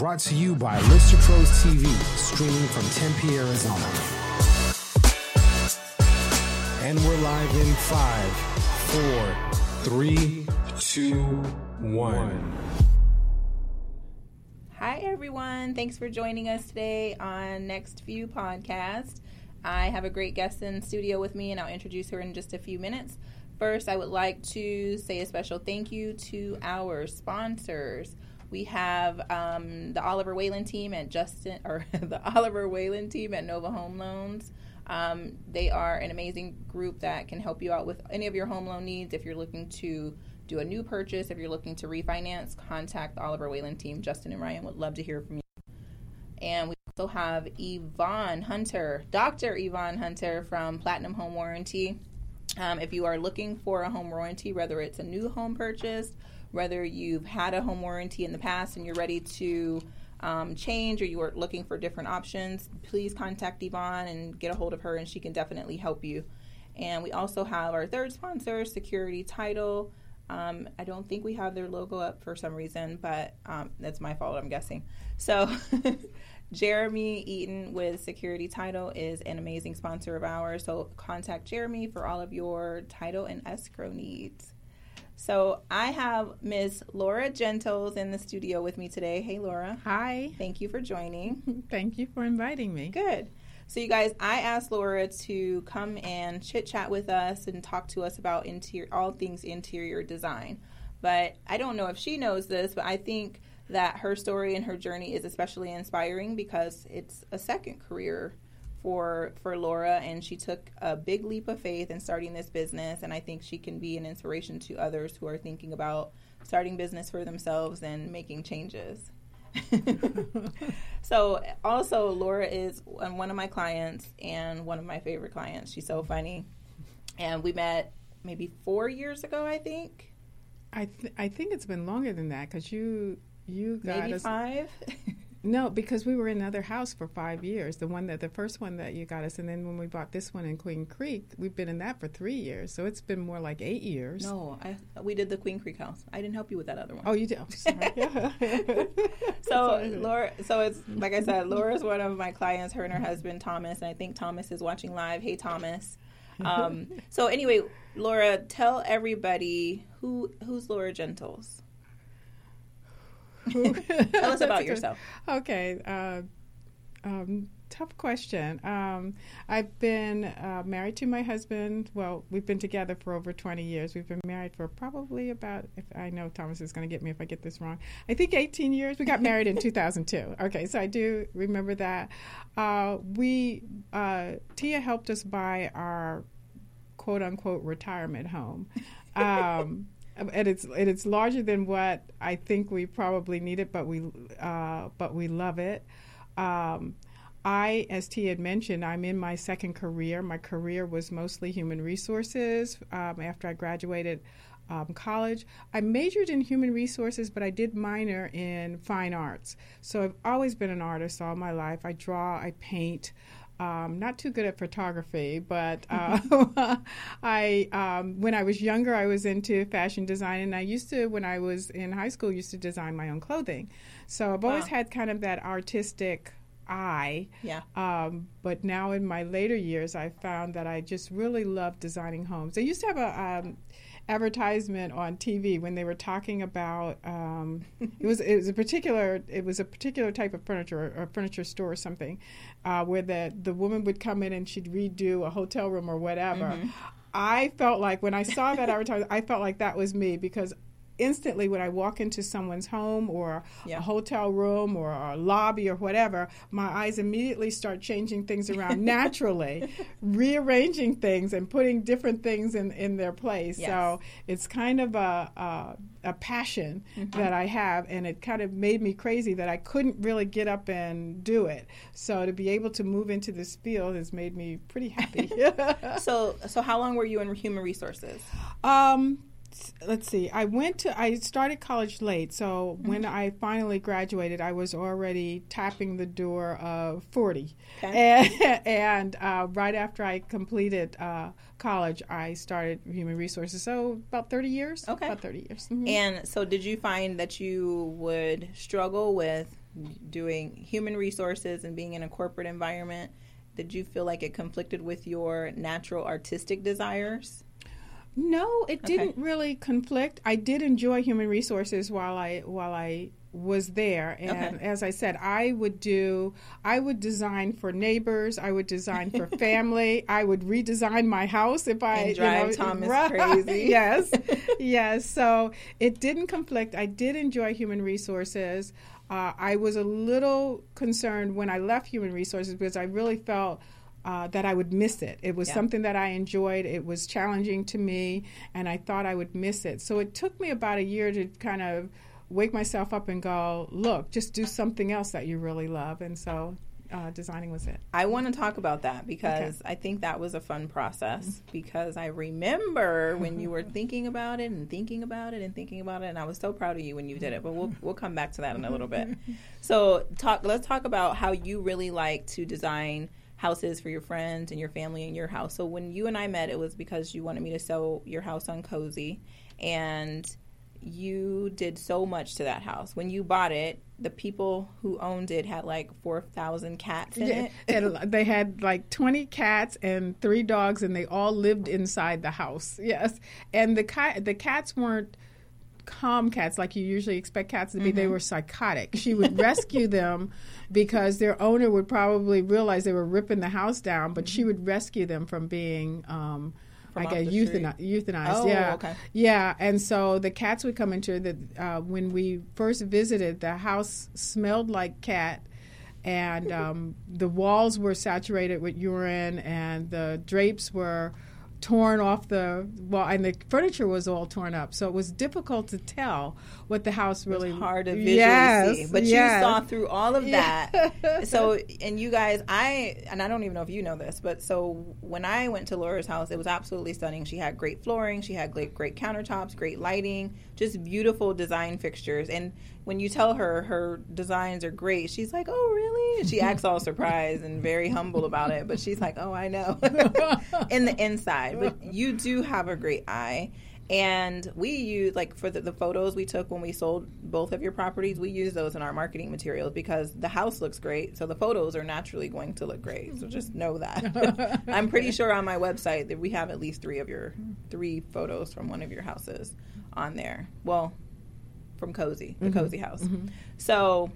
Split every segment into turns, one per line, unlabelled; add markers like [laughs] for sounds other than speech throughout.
Brought to you by Lister Pros TV, streaming from Tempe, Arizona. And we're live in five, four, three, two, one.
Hi, everyone. Thanks for joining us today on Next View Podcast. I have a great guest in studio with me, and I'll introduce her in just a few minutes. First, I would like to say a special thank you to our sponsors. We have um, the Oliver Whalen team at Justin, or [laughs] the Oliver Whalen team at Nova Home Loans. Um, they are an amazing group that can help you out with any of your home loan needs. If you're looking to do a new purchase, if you're looking to refinance, contact the Oliver Whalen team. Justin and Ryan would love to hear from you. And we also have Yvonne Hunter, Dr. Yvonne Hunter from Platinum Home Warranty. Um, if you are looking for a home warranty, whether it's a new home purchase, whether you've had a home warranty in the past and you're ready to um, change or you are looking for different options, please contact Yvonne and get a hold of her, and she can definitely help you. And we also have our third sponsor, Security Title. Um, I don't think we have their logo up for some reason, but um, that's my fault, I'm guessing. So, [laughs] Jeremy Eaton with Security Title is an amazing sponsor of ours. So, contact Jeremy for all of your title and escrow needs. So I have Miss Laura Gentles in the studio with me today. Hey, Laura.
Hi.
Thank you for joining. [laughs]
Thank you for inviting me.
Good. So, you guys, I asked Laura to come and chit chat with us and talk to us about interior, all things interior design. But I don't know if she knows this, but I think that her story and her journey is especially inspiring because it's a second career for for Laura and she took a big leap of faith in starting this business and I think she can be an inspiration to others who are thinking about starting business for themselves and making changes. [laughs] so also Laura is one of my clients and one of my favorite clients. She's so funny. And we met maybe 4 years ago, I think.
I th- I think it's been longer than that cuz you you got
maybe
us
5. [laughs]
No, because we were in another house for five years. The one that the first one that you got us, and then when we bought this one in Queen Creek, we've been in that for three years. So it's been more like eight years.
No, I, we did the Queen Creek house. I didn't help you with that other one.
Oh, you did. Oh, sorry. [laughs] [laughs]
so Laura, so it's like I said, Laura's one of my clients. Her and her husband Thomas, and I think Thomas is watching live. Hey, Thomas. Um, [laughs] so anyway, Laura, tell everybody who who's Laura Gentles. Tell us [laughs] about yourself.
Okay. Uh, um, tough question. Um, I've been uh, married to my husband. Well, we've been together for over 20 years. We've been married for probably about, if I know Thomas is going to get me if I get this wrong, I think 18 years. We got married in [laughs] 2002. Okay, so I do remember that. Uh, we, uh, Tia helped us buy our quote unquote retirement home. [laughs] Um, and it's and it's larger than what I think we probably needed, but we uh, but we love it. Um, I, as T had mentioned, I'm in my second career. My career was mostly human resources. Um, after I graduated um, college, I majored in human resources, but I did minor in fine arts. So I've always been an artist all my life. I draw, I paint. Um, not too good at photography, but [laughs] uh, [laughs] I um, when I was younger, I was into fashion design, and I used to when I was in high school, used to design my own clothing. So I've always wow. had kind of that artistic eye.
Yeah.
Um, but now in my later years, I found that I just really love designing homes. I used to have a um, advertisement on TV when they were talking about um, it was it was a particular it was a particular type of furniture or a furniture store or something uh, where the the woman would come in and she'd redo a hotel room or whatever. Mm-hmm. I felt like when I saw that advertisement, I felt like that was me because instantly when I walk into someone's home or yeah. a hotel room or a lobby or whatever, my eyes immediately start changing things around [laughs] naturally, rearranging things and putting different things in, in their place. Yes. So it's kind of a, a, a passion mm-hmm. that I have, and it kind of made me crazy that I couldn't really get up and do it. So to be able to move into this field has made me pretty happy. [laughs] [laughs]
so, so how long were you in human resources?
Um, let's see i went to i started college late so mm-hmm. when i finally graduated i was already tapping the door of 40 okay. and, [laughs] and uh, right after i completed uh, college i started human resources so about 30 years
okay
about 30 years mm-hmm.
and so did you find that you would struggle with doing human resources and being in a corporate environment, did you feel like it conflicted with your natural artistic desires?
No, it
Okay.
didn't really conflict. I did enjoy human resources while I while I was there and
Okay.
as I said I would do I would design for neighbors I would design for [laughs] family I would redesign my house if I
And
you
drive
know,
Thomas
right.
crazy. [laughs]
yes [laughs] yes so it didn't conflict I did enjoy human resources uh, I was a little concerned when I left human resources because I really felt uh, that I would miss it. It was
Yeah.
something that I enjoyed. It was challenging to me, and I thought I would miss it. So it took me about a year to kind of wake myself up and go, look, just do something else that you really love. And so uh, designing was it.
I want to talk about that because I think that was a fun process because I remember when you were thinking about it and thinking about it and thinking about it and I was so proud of you when you did it but we'll we'll come back to that in a little bit. [laughs] So talk let's talk about how you really like to design houses for your friends and your family in your house. So when you and I met it was because you wanted me to sell your house on Cozy and you did so much to that house. When you bought it, the people who owned it had like 4,000 cats in
Yeah,
it. [laughs]
and uh, they had like 20 cats and three dogs, and they all lived inside the house. Yes, and the cat the cats weren't calm cats like you usually expect cats to be.
Mm-hmm.
They were psychotic. She would [laughs] rescue them because their owner would probably realize they were ripping the house down, but she would rescue them from being. Um,
From
like a euthani- euthanized,
Oh,
yeah,
okay.
yeah, and so the cats would come into the. Uh, when we first visited, the house smelled like cat, and [laughs] um, the walls were saturated with urine, and the drapes were torn off the wall, and the furniture was all torn up. So it was difficult to tell what the house really.
It's hard to visually
yes,
see, but
yes.
you saw through all of
Yeah.
that. so, and you guys, I and I don't even know if you know this, but so when I went to Laura's house, it was absolutely stunning. She had great flooring, she had great great countertops, great lighting, just beautiful design fixtures. And when you tell her her designs are great, she's like, "Oh, really?" She acts all surprised and very humble about it, but she's like, "Oh, I know." [laughs] in the inside, but you do have a great eye. And we use like for the, the photos we took when we sold both of your properties, we use those in our marketing materials because the house looks great, so the photos are naturally going to look great. So just know that. [laughs] I'm pretty sure on my website that we have at least three of your three photos from one of your houses on there. Well, from Cozy, the mm-hmm. Cozy House. Mm-hmm. So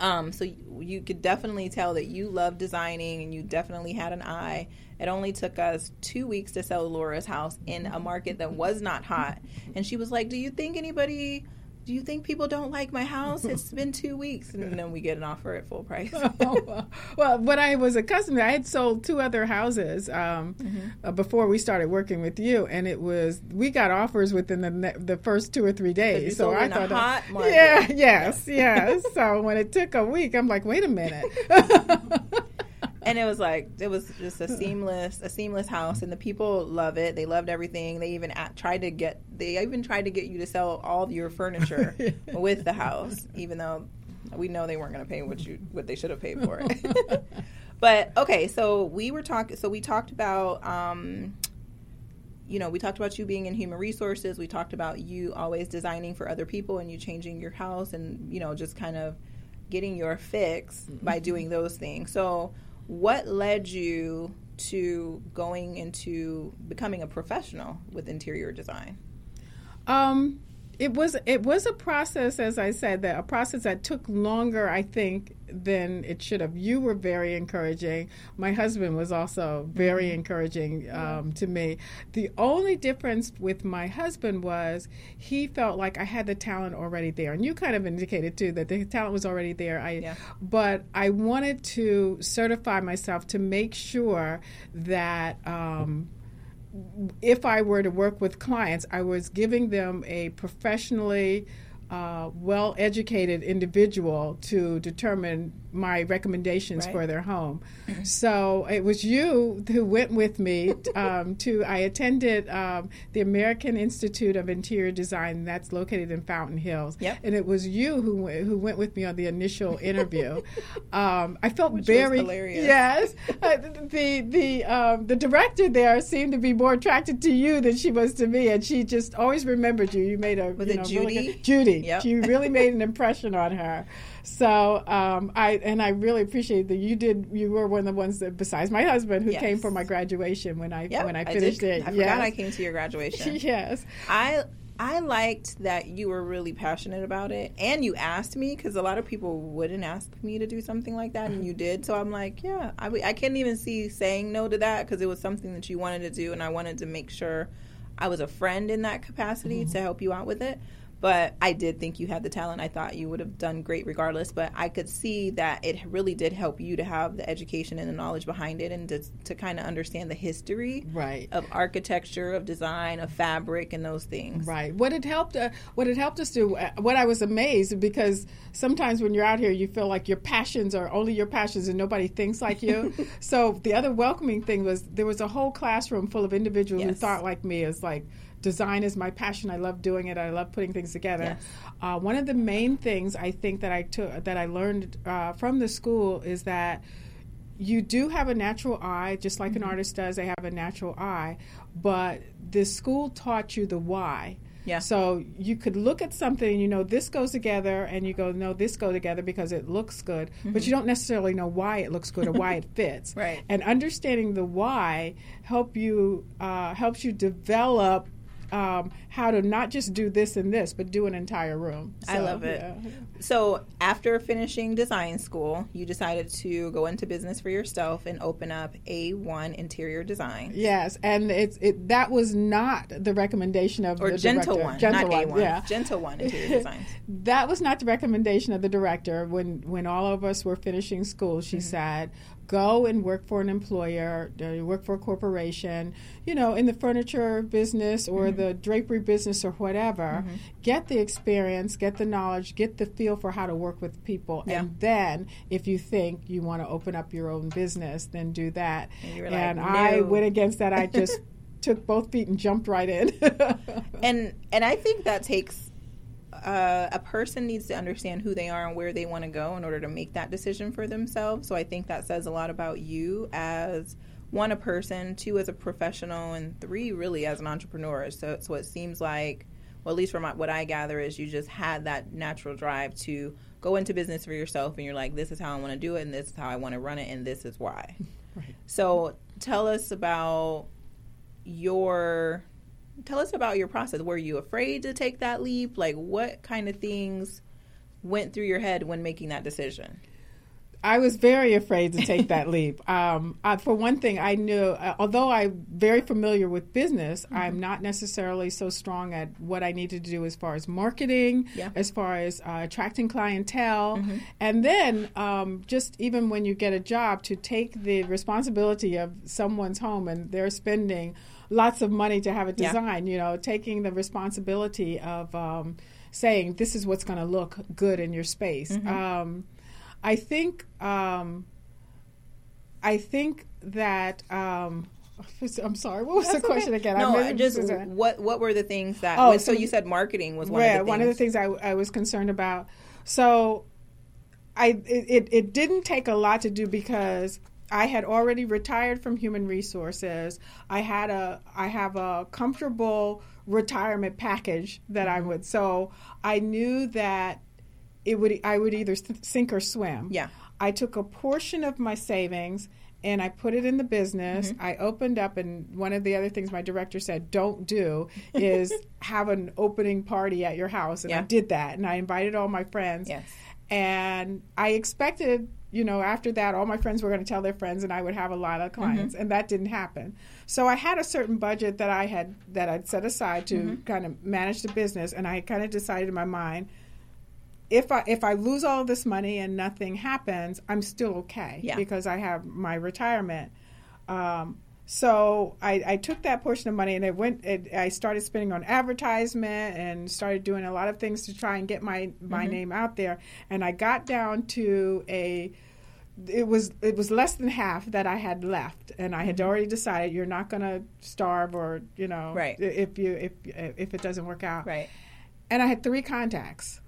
um, so you, you could definitely tell that you love designing and you definitely had an eye. It only took us two weeks to sell Laura's house in a market that was not hot. Mm-hmm. And she was like, Do you think anybody, do you think people don't like my house? It's been two weeks. And then we get an offer at full price. [laughs]
well, what I was accustomed to, I had sold two other houses um, uh, before we started working with you, and it was we got offers within the ne- the first two or three days. So I thought,
hot market.
yeah, [laughs] yes, yes. so when it took a week, I'm like, wait a minute. [laughs]
and it was like it was just a seamless a seamless house and the people love it. They loved everything. They even at, tried to get they even tried to get you to sell all of your furniture [laughs] with the house even though we know they weren't going to pay what you what they should have paid for it. [laughs] But okay so we were talking so we talked about um you know, we talked about you being in human resources. We talked about you always designing for other people and you changing your house and, you know, just kind of getting your fix by doing those things. So, what led you to going into becoming a professional with interior design?
Um, it was it was a process, as I said, that a process that took longer, I think, than it should have. You were very encouraging. My husband was also very encouraging um, to me. The only difference with my husband was he felt like I had the talent already there, and you kind of indicated too that the talent was already there. I,
Yeah.
but I wanted to certify myself to make sure that. Um, if I were to work with clients, I was giving them a professionally uh, well educated individual to determine my recommendations
Right.
for their home. so it was you who went with me [laughs] um, to, I attended um, the American Institute of Interior Design, that's located in Fountain Hills.
Yep.
And it was you who, went- who went with me on the initial [laughs] interview. um, I felt
Which was
very
hilarious.
Yes, uh, the the um, the director there seemed to be more attracted to you than she was to me, and she just always remembered you. You made a
Was
you
it
know, really
Judy?
good- Judy.
Yep.
You really made an [laughs] impression on her. So um, I and I really appreciate that you did. You were one of the ones that, besides my husband, who
Yes.
came for my graduation when I
Yep,
when I finished
did.
it.
I
yes.
forgot I came to your graduation. [laughs]
yes.
I I liked that you were really passionate about it, and you asked me because a lot of people wouldn't ask me to do something like that, and you did. So I'm like, yeah, I, I can't even see saying no to that because it was something that you wanted to do, and I wanted to make sure I was a friend in that capacity to help you out with it. But I did think you had the talent. I thought you would have done great regardless. But I could see that it really did help you to have the education and the knowledge behind it, and to to kind of understand the history
Right.
of architecture, of design, of fabric, and those things.
Right. What it helped, uh, what it helped us do, uh, what I was amazed because sometimes when you're out here, you feel like your passions are only your passions and nobody thinks like you. [laughs] so the other welcoming thing was there was a whole classroom full of individuals who thought like me. It's like design is my passion. I love doing it. I love putting things together.
Yes.
Uh, one of the main things I think that I took that I learned uh, from the school is that you do have a natural eye, just like
Mm-hmm.
an artist does. They have a natural eye, but the school taught you the why.
Yeah.
So you could look at something and you know this goes together, and you go, no, this go together because it looks good, but you don't necessarily know why it looks good or why it [laughs] fits.
Mm-hmm. Right.
And understanding the why help you uh, helps you develop. Um, how to not just do this and this, but do an entire room.
I love it.
yeah.
So, after finishing design school, you decided to go into business for yourself and open up A1 Interior Design.
Yes, and it's it that was not the recommendation of
Or
the
Gentle
director.
One,
Gentle
not
one,
A1.
yeah.
Gentle One Interior [laughs] Designs.
That was not the recommendation of the director. When when all of us were finishing school, she
Mm-hmm.
said, "Go and work for an employer, uh, work for a corporation, you know, in the furniture business or
Mm-hmm.
the drapery business or whatever. Get the experience, get the knowledge, get the feel for how to work with people,
Yeah.
and then if you think you want to open up your own business, then do that."
And were like,
and I went against that. I just [laughs] took both feet and jumped right in. [laughs]
and and I think that takes uh, a person needs to understand who they are and where they want to go in order to make that decision for themselves. So I think that says a lot about you as one a person, two as a professional, and three really as an entrepreneur. So so it seems like, well, at least from my, what I gather is you just had that natural drive to go into business for yourself, and you're like, this is how I want to do it, and this is how I want to run it, and this is why. [laughs]
Right.
So tell us about your tell us about your process. Were you afraid to take that leap? Like what kind of things went through your head when making that decision?
I was very afraid to take that [laughs] leap. Um, I, for one thing, I knew, uh, although I'm very familiar with business,
Mm-hmm.
I'm not necessarily so strong at what I need to do as far as marketing,
Yeah. Mm-hmm.
as far as uh, attracting clientele. And then, um, just even when you get a job, to take the responsibility of someone's home and they're spending lots of money to have it
Yeah.
designed, you know, taking the responsibility of um, saying, this is what's going to look good in your space.
Mm-hmm.
Um, I think um, I think that um, [laughs] I'm sorry. What was
That's
the question
okay.
again?
No,
I
just what what were the things that?
Oh,
so
so-
you said marketing was one
yeah,
of the things.
one of the things I, I was concerned about. So, I it, it didn't take a lot to do because I had already retired from human resources. I had a I have a comfortable retirement package that. I would. So I knew that it would I would either sink or swim.
Yeah.
I took a portion of my savings and I put it in the business.
Mm-hmm.
I opened up, and one of the other things my director said, "Don't do [laughs] is have an opening party at your house." And I did that, and I invited all my friends.
Yes.
And I expected, you know, after that, all my friends were going to tell their friends, and I would have a lot of clients, and that didn't happen. So I had a certain budget that I had that I'd set aside to kind of manage the business, and I kind of decided in my mind if I if I lose all this money and nothing happens, I'm still okay
Yeah.
because I have my retirement. Um, so I, I took that portion of money and it went. It, I started spending on advertisement and started doing a lot of things to try and get my my name out there. And I got down to a. It was it was less than half that I had left, and I had already decided you're not going to starve or you know
Right.
if you if if it doesn't work out
Right.
and I had three contacts.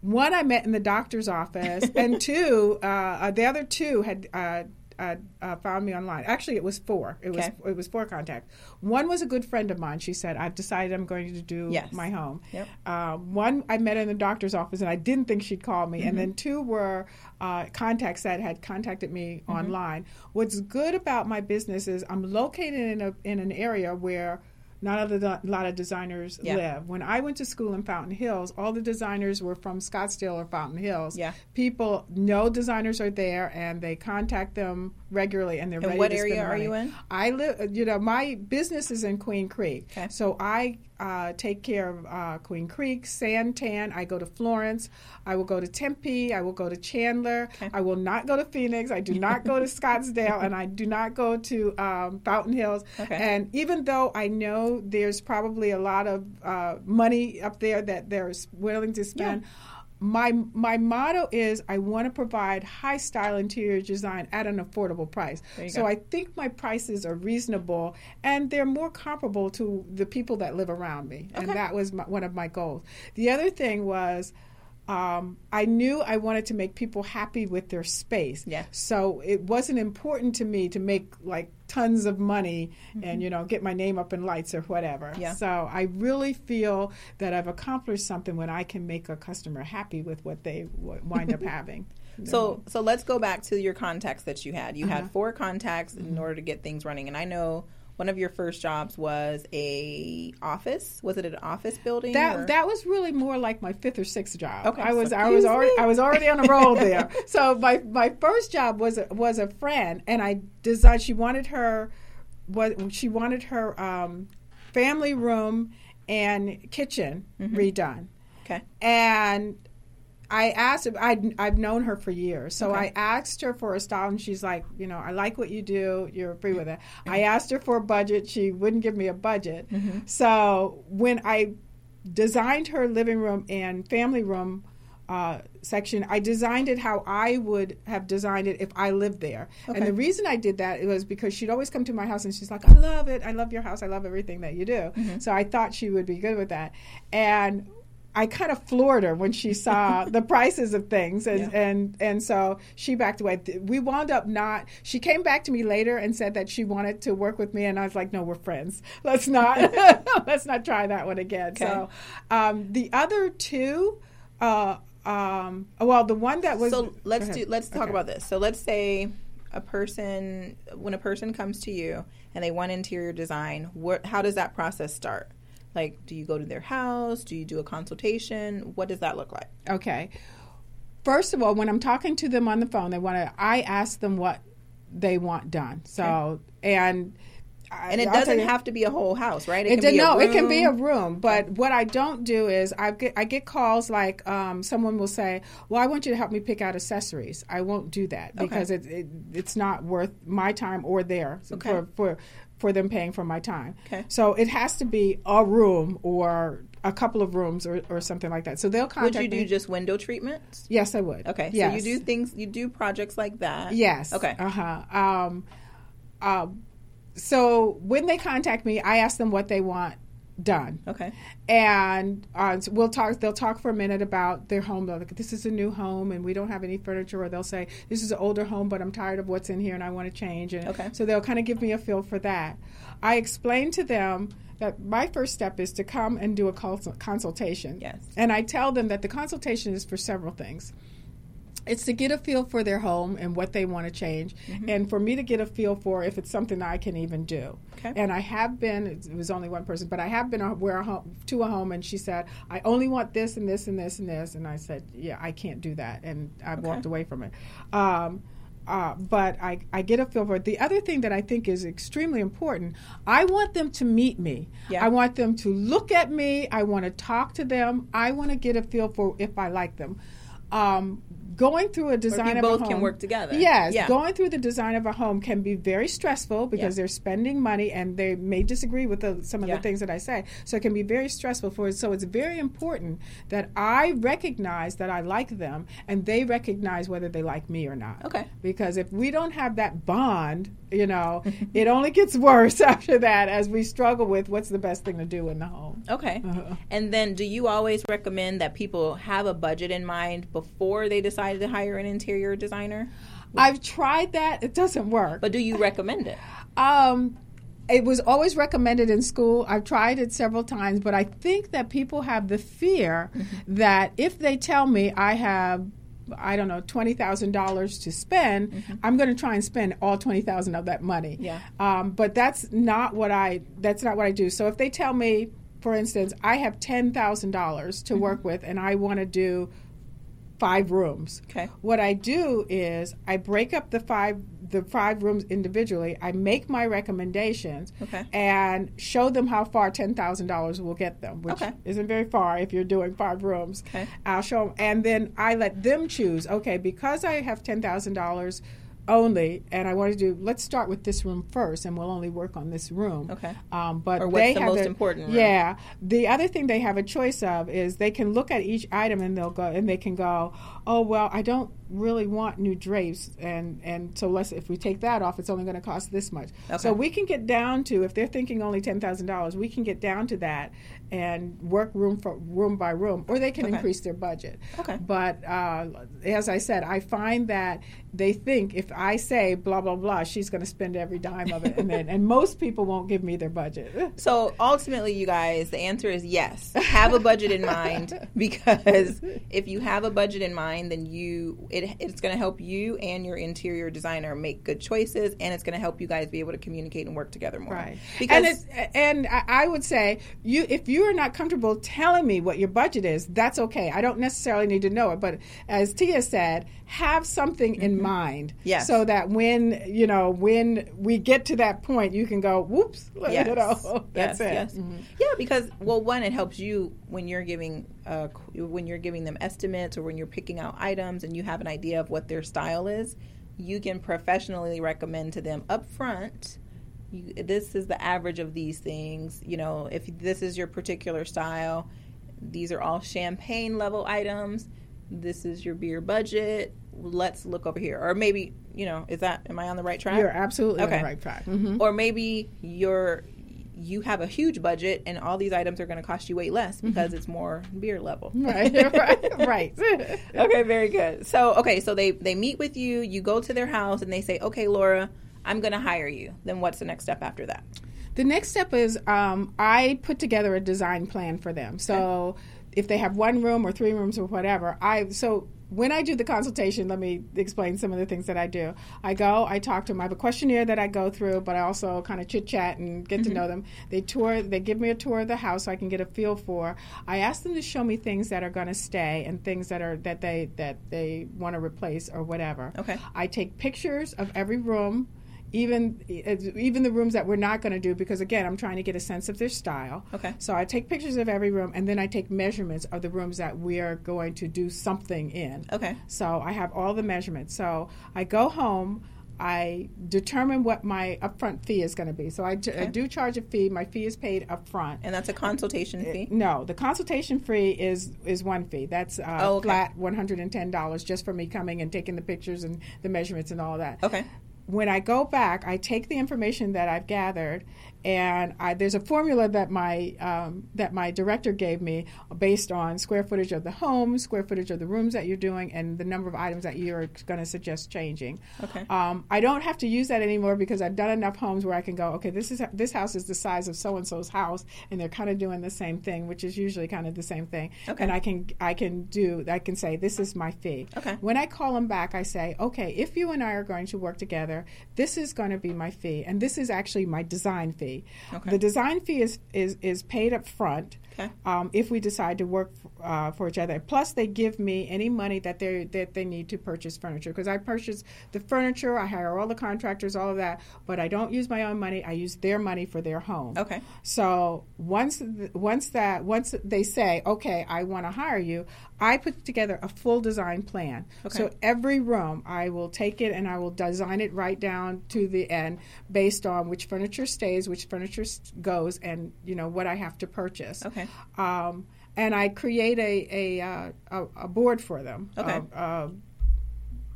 One I met in the doctor's office, and [laughs] two, uh, uh, the other two had uh, uh, uh, found me online. Actually, it was four. It was it was four contacts. One was a good friend of mine. She said, "I've decided I'm going to do
Yes.
my home."
Yep.
Uh, one I met in the doctor's office, and I didn't think she'd call me. And then two were uh, contacts that had contacted me online. What's good about my business is I'm located in a in an area where not a lot- of designers
Yeah.
live. When I went to school in Fountain Hills, all the designers were from Scottsdale or Fountain Hills.
Yeah.
People know designers are there, and they contact them regularly, and they're
And
ready
what
to spend
area are
money.
you in?
I live, you know, my business is in Queen Creek.
Okay.
So I uh, take care of uh, Queen Creek, Santan. I go to Florence. I will go to Tempe. I will go to Chandler.
Okay.
I will not go to Phoenix. I do not go to [laughs] Scottsdale, and I do not go to um, Fountain Hills.
Okay.
And even though I know there's probably a lot of uh, money up there that they're willing to spend. My my motto is I want to provide high style interior design at an affordable price. So
go.
I think my prices are reasonable and they're more comparable to the people that live around me. And that was my, one of my goals. The other thing was um, I knew I wanted to make people happy with their space.
Yeah.
So it wasn't important to me to make like tons of money and you know get my name up in lights or whatever.
Mm-hmm. Yeah.
So I really feel that I've accomplished something when I can make a customer happy with what they w- wind up [laughs] having.
So so let's go back to your contacts that you had. You
Uh-huh.
had four contacts
Mm-hmm.
in order to get things running, and I know one of your first jobs was a office. Was it an office building? or-
That that was really more like my fifth or sixth job.
Okay,
I was
so
I was already
me.
I was already on a roll [laughs] there. so my my first job was a, was a friend, and I designed. She wanted her what she wanted her um, family room and kitchen
Mm-hmm.
redone,
okay.
and. I asked. I'd, I've known her for years, so
Okay.
I asked her for a style, and she's like, you know, I like what you do. You're free with it. I asked her for a budget. She wouldn't give me a budget.
Mm-hmm.
So when I designed her living room and family room uh, section, I designed it how I would have designed it if I lived there.
Okay.
And the reason I did that was because she'd always come to my house and she's like, I love it. I love your house. I love everything that you do.
Mm-hmm.
So I thought she would be good with that. And I kind of floored her when she saw [laughs] the prices of things, and,
Yeah.
and and so she backed away. We wound up not. She came back to me later and said that she wanted to work with me, and I was like, "No, we're friends. [laughs] Let's not [laughs] let's not try that one again."
Okay.
So um, the other two, uh, um, well, the one that was
so let's do let's talk
Okay.
about this. So let's say a person when a person comes to you and they want interior design, what how does that process start? Like, do you go to their house? Do you do a consultation? What does that look like?
Okay. First of all, when I'm talking to them on the phone, they want to. I ask them what they want done. So and. I-
And it
I'll
doesn't have to be a whole house, right?
It,
can
did,
be a
no, it can be a
room.
room. But what I don't do is I get I get calls like um, someone will say, "Well, I want you to help me pick out accessories." I won't do that
Okay.
because it, it it's not worth my time or theirs
Okay.
for for for them paying for my time.
Okay.
So it has to be a room or a couple of rooms or, or something like that. So they'll
Would
contact
you do
me.
just window treatments?
yes, I would.
Okay,
Yes.
so you do things, you do projects like that.
Yes.
Okay.
Uh huh. Um, uh, so when they contact me, I ask them what they want done.
Okay.
and uh, so we'll talk. They'll talk for a minute about their home. They'll like, this is a new home, and we don't have any furniture. Or they'll say, this is an older home, but I'm tired of what's in here, and I want to change. And
Okay.
so they'll kind of give me a feel for that. I explain to them that my first step is to come and do a consult- consultation.
Yes.
and I tell them that the consultation is for several things. It's to get a feel for their home and what they want to change, and for me to get a feel for if it's something that I can even do.
Okay.
And I have been. It was only one person, but I have been a- where a home, to a home, and she said, "I only want this and this and this and this," and I said, "Yeah, I can't do that," and I
Okay.
walked away from it. Um, uh, but I, I get a feel for it. The other thing that I think is extremely important, I want them to meet me.
Yeah.
I want them to look at me. I want to talk to them. I want to get a feel for if I like them. Um, going through a design of a
both
home,
can work together.
Yes,
Yeah.
going through the design of a home can be very stressful because
Yeah.
they're spending money and they may disagree with the, some of
Yeah.
the things that I say. So it can be very stressful for. So it's very important that I recognize that I like them and they recognize whether they like me or not.
Okay.
Because if we don't have that bond, you know, [laughs] it only gets worse [laughs] after that as we struggle with what's the best thing to do in the home.
Okay.
Uh-huh.
And then do you always recommend that people have a budget in mind before they decide to hire an interior designer?
I've tried that; it doesn't work.
But do you recommend it?
Um, it was always recommended in school. I've tried it several times, but I think that people have the fear
Mm-hmm.
that if they tell me I have I don't know twenty thousand dollars to spend. I'm going to try and spend all twenty thousand of that money.
Mm-hmm. Yeah.
Um, but that's not what I. That's not what I do. So if they tell me, for instance, I have ten thousand dollars
Mm-hmm.
to work with, and I want to do five rooms.
Okay.
What I do is I break up the five the five rooms individually. I make my recommendations
Okay.
and show them how far ten thousand dollars will get them, which
Okay.
isn't very far if you're doing five rooms.
Okay.
I'll show them, and then I let them choose. Okay, because I have ten thousand dollars only, and I want to do. Let's start with this room first, and we'll only work on this room.
Okay.
Um, but
Or what's
they
the
have
most
their-
important room?
Yeah. The other thing they have a choice of is they can look at each item and they'll go and they can go, oh well, I don't really want new drapes, and and so let's if we take that off, it's only going to cost this much.
Okay.
So we can get down to if they're thinking only ten thousand dollars, we can get down to that and work room for room by room, or they can
Okay.
increase their budget.
Okay.
But uh, as I said, I find that they think if I say blah blah blah, she's going to spend every dime of it, and then and most people won't give me their budget. [laughs]
So ultimately, you guys, the answer is yes. Have a budget in mind [laughs] because if you have a budget in mind, then you it, it's going to help you and your interior designer make good choices, and it's going to help you guys be able to communicate and work together more.
Right.
Because
and it's, and I I would say you if you are not comfortable telling me what your budget is, that's okay. I don't necessarily need to know it, but as Tia said, have something in mind.
Mm-hmm. Yes.
So that when you know when we get to that point, you can go, "Whoops!" [laughs]
yes,
You know, [laughs] that's
yes,
it. Mm-hmm.
yes. Yeah, because well, one, it helps you when you're giving uh, when you're giving them estimates or when you're picking out items and you have an idea of what their style is. You can professionally recommend to them up front. You, this is the average of these things. You know, if this is your particular style, these are all champagne level items. This is your beer budget. Let's look over here, or maybe you know, is that am I on the right track?
You're absolutely on the right track. Mhm.
or maybe you're you have a huge budget and all these items are going to cost you way less because it's more beer level
Right, [laughs] [laughs] right, right.
okay very good so okay so they they meet with you you go to their house and they say okay laura i'm going to hire you then what's the next step after that
The next step is um, I put together a design plan for them. So if they have one room or three rooms or whatever, I so when I do the consultation, let me explain some of the things that I do. I go, I talk to them. I have a questionnaire that I go through, but I also kind of chit chat and get to know them. They tour, they give me a tour of the house so I can get a feel for. I ask them to show me things that are going to stay and things that are that they that they want to replace or whatever.
Okay.
I take pictures of every room, even even the rooms that we're not going to do because again, I'm trying to get a sense of their style.
Okay.
So I take pictures of every room and then I take measurements of the rooms that we are going to do something in.
okay
So I have all the measurements. So I go home. I determine what my upfront fee is going to be. So I, t- I
Okay.
do charge a fee. My fee is paid upfront.
and that's a consultation fee
No, the consultation fee is is one fee. That's uh,
Oh, okay.
flat one hundred and ten dollars just for me coming and taking the pictures and the measurements and all that.
okay
When I go back, I take the information that I've gathered, and I, there's a formula that my um, that my director gave me based on square footage of the home, square footage of the rooms that you're doing, and the number of items that you're going to suggest changing.
Okay.
Um, I don't have to use that anymore because I've done enough homes where I can go, okay, this is this house is the size of so and so's house, and they're kind of doing the same thing, which is usually kind of the same thing.
Okay.
And I can I can do I can say this is my fee.
Okay.
When I call them back, I say, okay, if you and I are going to work together, this is going to be my fee, and this is actually my design fee.
Okay.
The design fee is is is paid up front.
Okay.
Um, if we decide to work uh, for each other, plus they give me any money that they that they need to purchase furniture because I purchase the furniture, I hire all the contractors, all of that, but I don't use my own money. I use their money for their home.
Okay.
So once th- once that once they say, okay, I want to hire you, I put together a full design plan.
Okay.
So every room, I will take it and I will design it right down to the end, based on which furniture stays, which furniture goes, and you know what I have to purchase.
Okay.
Um, and I create a a, uh, a a board for them.
Okay.
Uh, uh,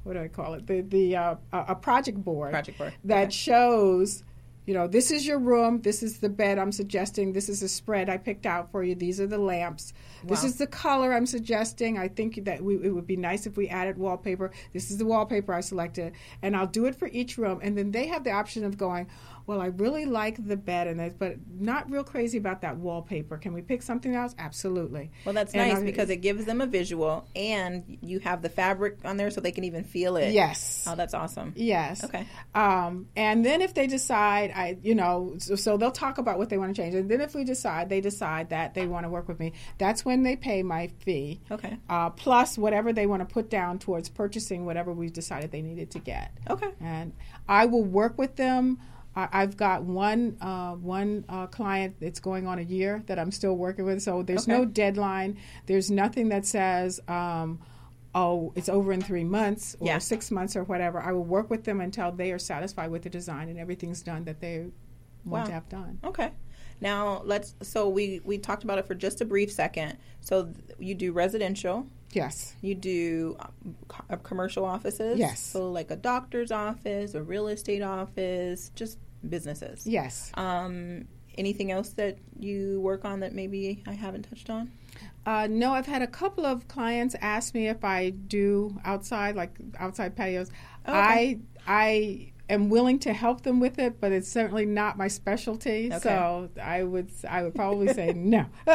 what do I call it? The the uh, a a project board
Project board.
that
Okay.
shows you know, this is your room. This is the bed I'm suggesting. This is a spread I picked out for you. These are the lamps.
Wow.
This is the color I'm suggesting. I think that we, it would be nice if we added wallpaper. This is the wallpaper I selected, and I'll do it for each room. And then they have the option of going, well, I really like the bed, and this, but not real crazy about that wallpaper. Can we pick something else? Absolutely.
Well, that's
And
nice
I-
because it gives them a visual, and you have the fabric on there so they can even feel it.
Yes.
Oh, that's awesome.
Yes.
Okay.
Um, and then if they decide, I, you know, so, so they'll talk about what they want to change. And then if we decide, they decide that they want to work with me, that's when they pay my fee,
Okay.
uh, plus whatever they want to put down towards purchasing whatever we've decided they needed to get.
Okay.
And I will work with them. I- I've got one uh, one uh, client that's going on a year that I'm still working with. So there's no deadline. There's nothing that says, um, "Oh, it's over in three months or
Yeah.
six months or whatever." I will work with them until they are satisfied with the design and everything's done that they want
Wow.
to have done.
Okay. Now let's. So we we talked about it for just a brief second. So th- you do residential.
Yes.
You do uh, commercial offices.
Yes.
So like a doctor's office, a real estate office, just businesses.
Yes.
Um. Anything else that you work on that maybe I haven't touched on?
Uh, no, I've had a couple of clients ask me if I do outside, like outside patios.
Oh, okay.
I I am willing to help them with it, but it's certainly not my specialty.
Okay.
So I would I would probably say [laughs] no. [laughs]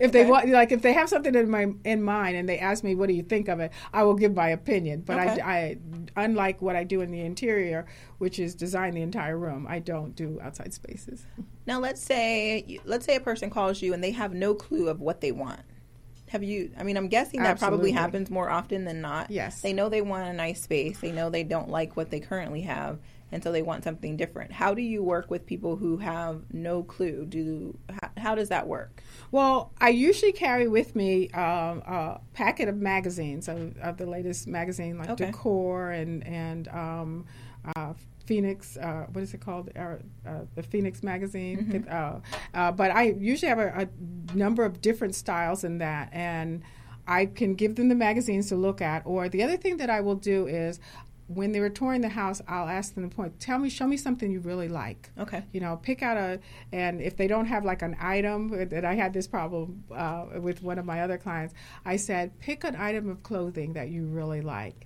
if they
Okay.
want, like, if they have something in my in mind and they ask me, "What do you think of it?" I will give my opinion. But
Okay.
I, I, unlike what I do in the interior, which is design the entire room, I don't do outside spaces.
Now let's say let's say a person calls you and they have no clue of what they want. Have you? I mean, I'm guessing that probably happens more often than not.
Yes.
They know they want a nice space. They know they don't like what they currently have, and so they want something different. How do you work with people who have no clue? Do how, how does that work?
Well, I usually carry with me um, a packet of magazines of, of the latest magazine, like
Okay.
Decor and and um, uh, Phoenix. Uh, what is it called? Uh, uh, the Phoenix magazine. Uh, uh, but I usually have a, a number of different styles in that, and I can give them the magazines to look at. Or the other thing that I will do is. When they were touring the house, I'll ask them to point. Tell me, show me something you really like
Okay.
you know pick out a and if they don't have like an item that i had this problem uh, with one of my other clients i said pick an item of clothing that you really like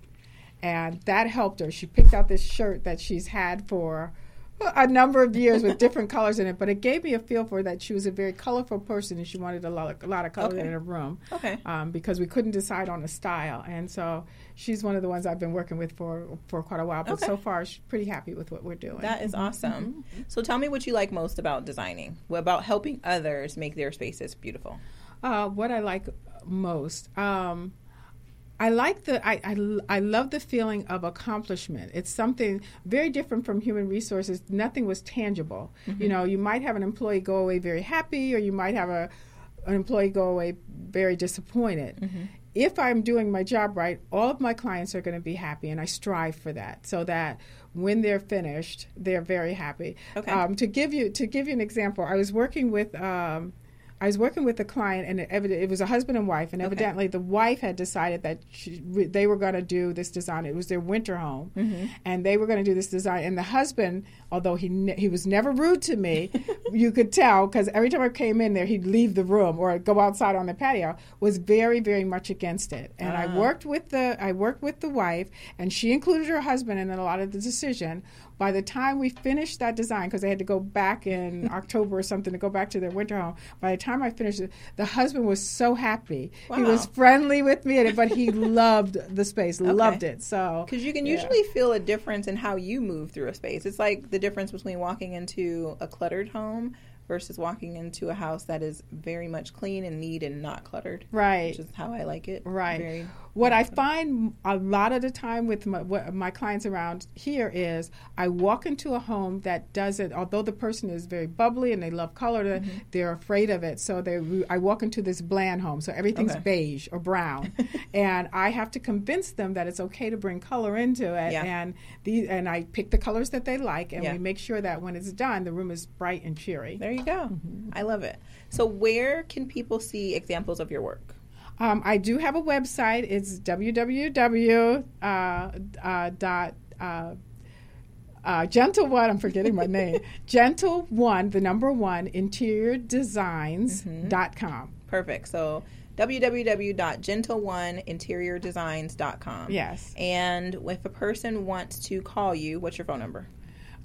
and that helped her she picked out this shirt that she's had for a number of years with different colors in it but it gave me a feel for that she was a very colorful person and she wanted a lot of, a lot of color
Okay.
in her room
Okay.
um, because we couldn't decide on a style and so she's one of the ones i've been working with for for quite a while but
Okay.
so far she's pretty happy with what we're doing
That is awesome. So tell me what you like most about designing. What about helping others make their spaces beautiful?
Uh, what I like most, um, I like the I, I I love the feeling of accomplishment. It's something very different from human resources. Nothing was tangible. You know, you might have an employee go away very happy, or you might have a an employee go away very disappointed. If I'm doing my job right, all of my clients are going to be happy, and I strive for that, so that when they're finished, they're very happy.
Okay.
Um, to give you to give you an example, I was working with. Um, I was working with a client, and it, evident, it was a husband and wife, and
Okay.
evidently the wife had decided that she, they were going to do this design. It was their winter home,
Mm-hmm.
and they were going to do this design. And the husband, although he ne- he was never rude to me, [laughs] you could tell because every time I came in there, he'd leave the room or go outside on the patio. Was very very much against it. And I
Ah.
worked with the I worked with the wife, and she included her husband in a lot of the decision. By the time we finished that design, because they had to go back in [laughs] October or something to go back to their winter home. By the time I finished it, the husband was so happy. He was friendly with me, and- but he [laughs] loved the space, loved it. So
Because you can
yeah.
usually feel a difference in how you move through a space. It's like the difference between walking into a cluttered home versus walking into a house that is very much clean and neat and not cluttered.
right.
Which is how I like it.
Right.
Very,
What I find a lot of the time with my, what my clients around here is I walk into a home that doesn't, although the person is very bubbly and they love color,
Mm-hmm.
they're afraid of it. So they, I walk into this bland home, so everything's
Okay.
beige or brown, [laughs] and I have to convince them that it's okay to bring color into it.
Yeah.
And the and I pick the colors that they like, and
Yeah.
we make sure that when it's done, the room is bright and cheery.
there you go. I love it. So where can people see examples of your work?
Um, I do have a website. It's www. Uh, uh, dot, uh, Uh, Gentle One, I'm forgetting my name. [laughs] Gentle One, the number one, interiordesigns.com.
Perfect. So www.gentle1interiordesigns.com.
Yes.
And if a person wants to call you, what's your phone number?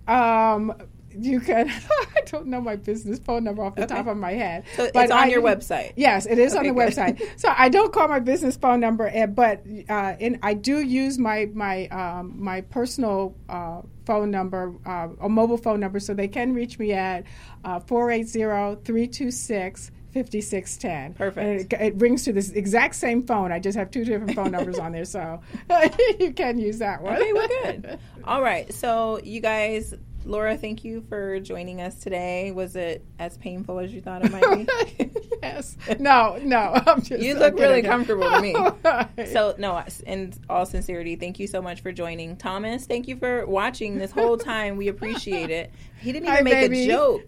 Um, you can. [laughs] I don't know my business phone number off the
Okay.
top of my head.
So
but
it's on
I-
your website.
Yes, it is on the
good.
website. So I don't call my business phone number, eh, but uh, in, I do use my my um, my personal uh, phone number, uh, a mobile phone number, so they can reach me at uh, 480-326 5610.
Perfect.
And it, it rings to this exact same phone. I just have two different phone numbers on there, so [laughs] you can use that one.
Okay, well, good. All right. So, you guys, Laura, thank you for joining us today. Was it as painful as you thought it might be? [laughs]
yes. No, no. I'm just,
You look really comfortable to me.
Right. [laughs]
So, no, in all sincerity, thank you so much for joining. Thomas, thank you for watching this whole time. We appreciate it. He didn't even
Hi,
make
baby.
a joke.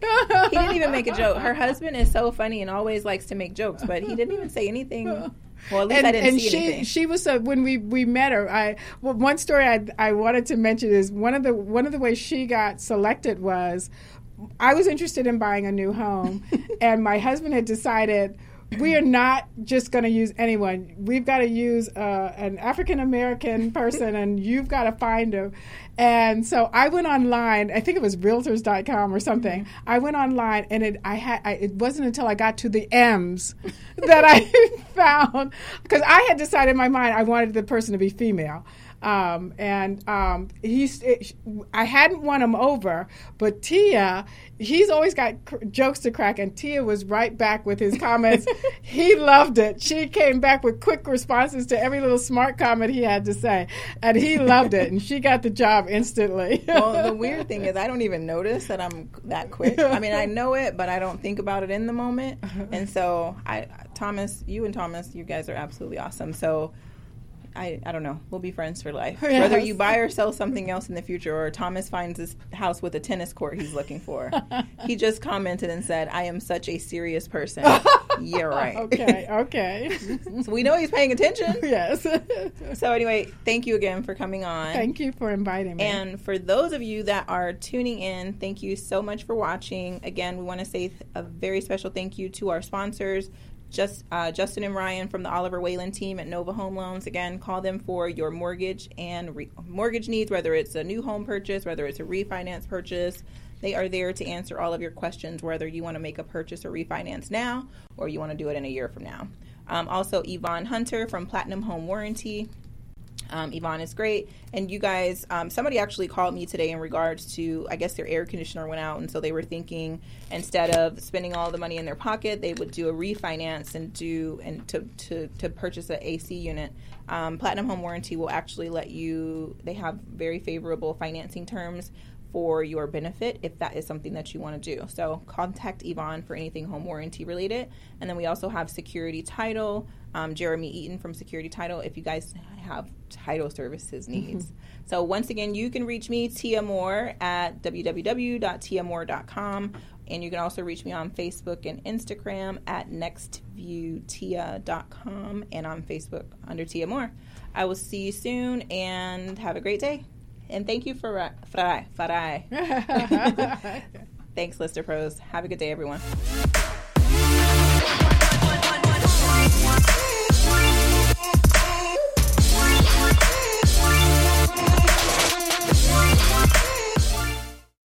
He didn't even make a joke. Her [laughs] husband is so funny and always likes to make jokes, but he didn't even say anything. Well, at least
and, and she
anything.
she was uh, when we we met her. I well, one story I I wanted to mention is one of the one of the ways she got selected was I was interested in buying a new home, [laughs] and my husband had decided. We are not just going to use anyone. We've got to use uh, an African American [laughs] person, and you've got to find him. And so I went online. I think it was Realtors.com or something. I went online, and it I had. I, it wasn't until I got to the M's that I [laughs] found because I had decided in my mind I wanted the person to be female. Um, and um, he's, it, I hadn't won him over, but Tia, he's always got cr- jokes to crack, and Tia was right back with his comments. [laughs] he loved it. She came back with quick responses to every little smart comment he had to say, and he loved it, and she got the job instantly.
well, the [laughs] weird thing is, I don't even notice that I'm that quick. I mean, I know it, but I don't think about it in the moment. And so, I, Thomas, you and Thomas, you guys are absolutely awesome. So, I, I don't know. We'll be friends for life. [laughs] Whether you buy or sell something else in the future, or Thomas finds this house with a tennis court he's looking for. [laughs] he just commented and said, "I am such a serious person." [laughs] You're right.
okay, okay.
So we know he's paying attention.
yes.
So anyway, thank you again for coming on.
Thank you for inviting me.
And for those of you that are tuning in, thank you so much for watching. Again, we want to say a very special thank you to our sponsors, just uh, Justin and Ryan from the Oliver Whalen team at Nova Home Loans. Again, call them for your mortgage and re- mortgage needs, whether it's a new home purchase, whether it's a refinance purchase. They are there to answer all of your questions, whether you want to make a purchase or refinance now, or you want to do it in a year from now. Um, also, Yvonne Hunter from Platinum Home Warranty. Um, Yvonne is great. And you guys, um, somebody actually called me today in regards to, I guess their air conditioner went out. And so they were thinking instead of spending all the money in their pocket, they would do a refinance and do, and to, to, to purchase an AC unit. Um, Platinum Home Warranty will actually let you, they have very favorable financing terms for your benefit if that is something that you want to do. So contact Yvonne for anything home warranty related. And then we also have Security Title, um, Jeremy Eaton from Security Title, if you guys have title services needs. So once again, you can reach me, Tia Moore, at www.tiamore.com. And you can also reach me on Facebook and Instagram at nextviewtia.com and on Facebook under Tia Moore. I will see you soon and have a great day. And thank you for Farai. Farai. [laughs] [laughs] Thanks, Lister Pros. Have a good day, everyone.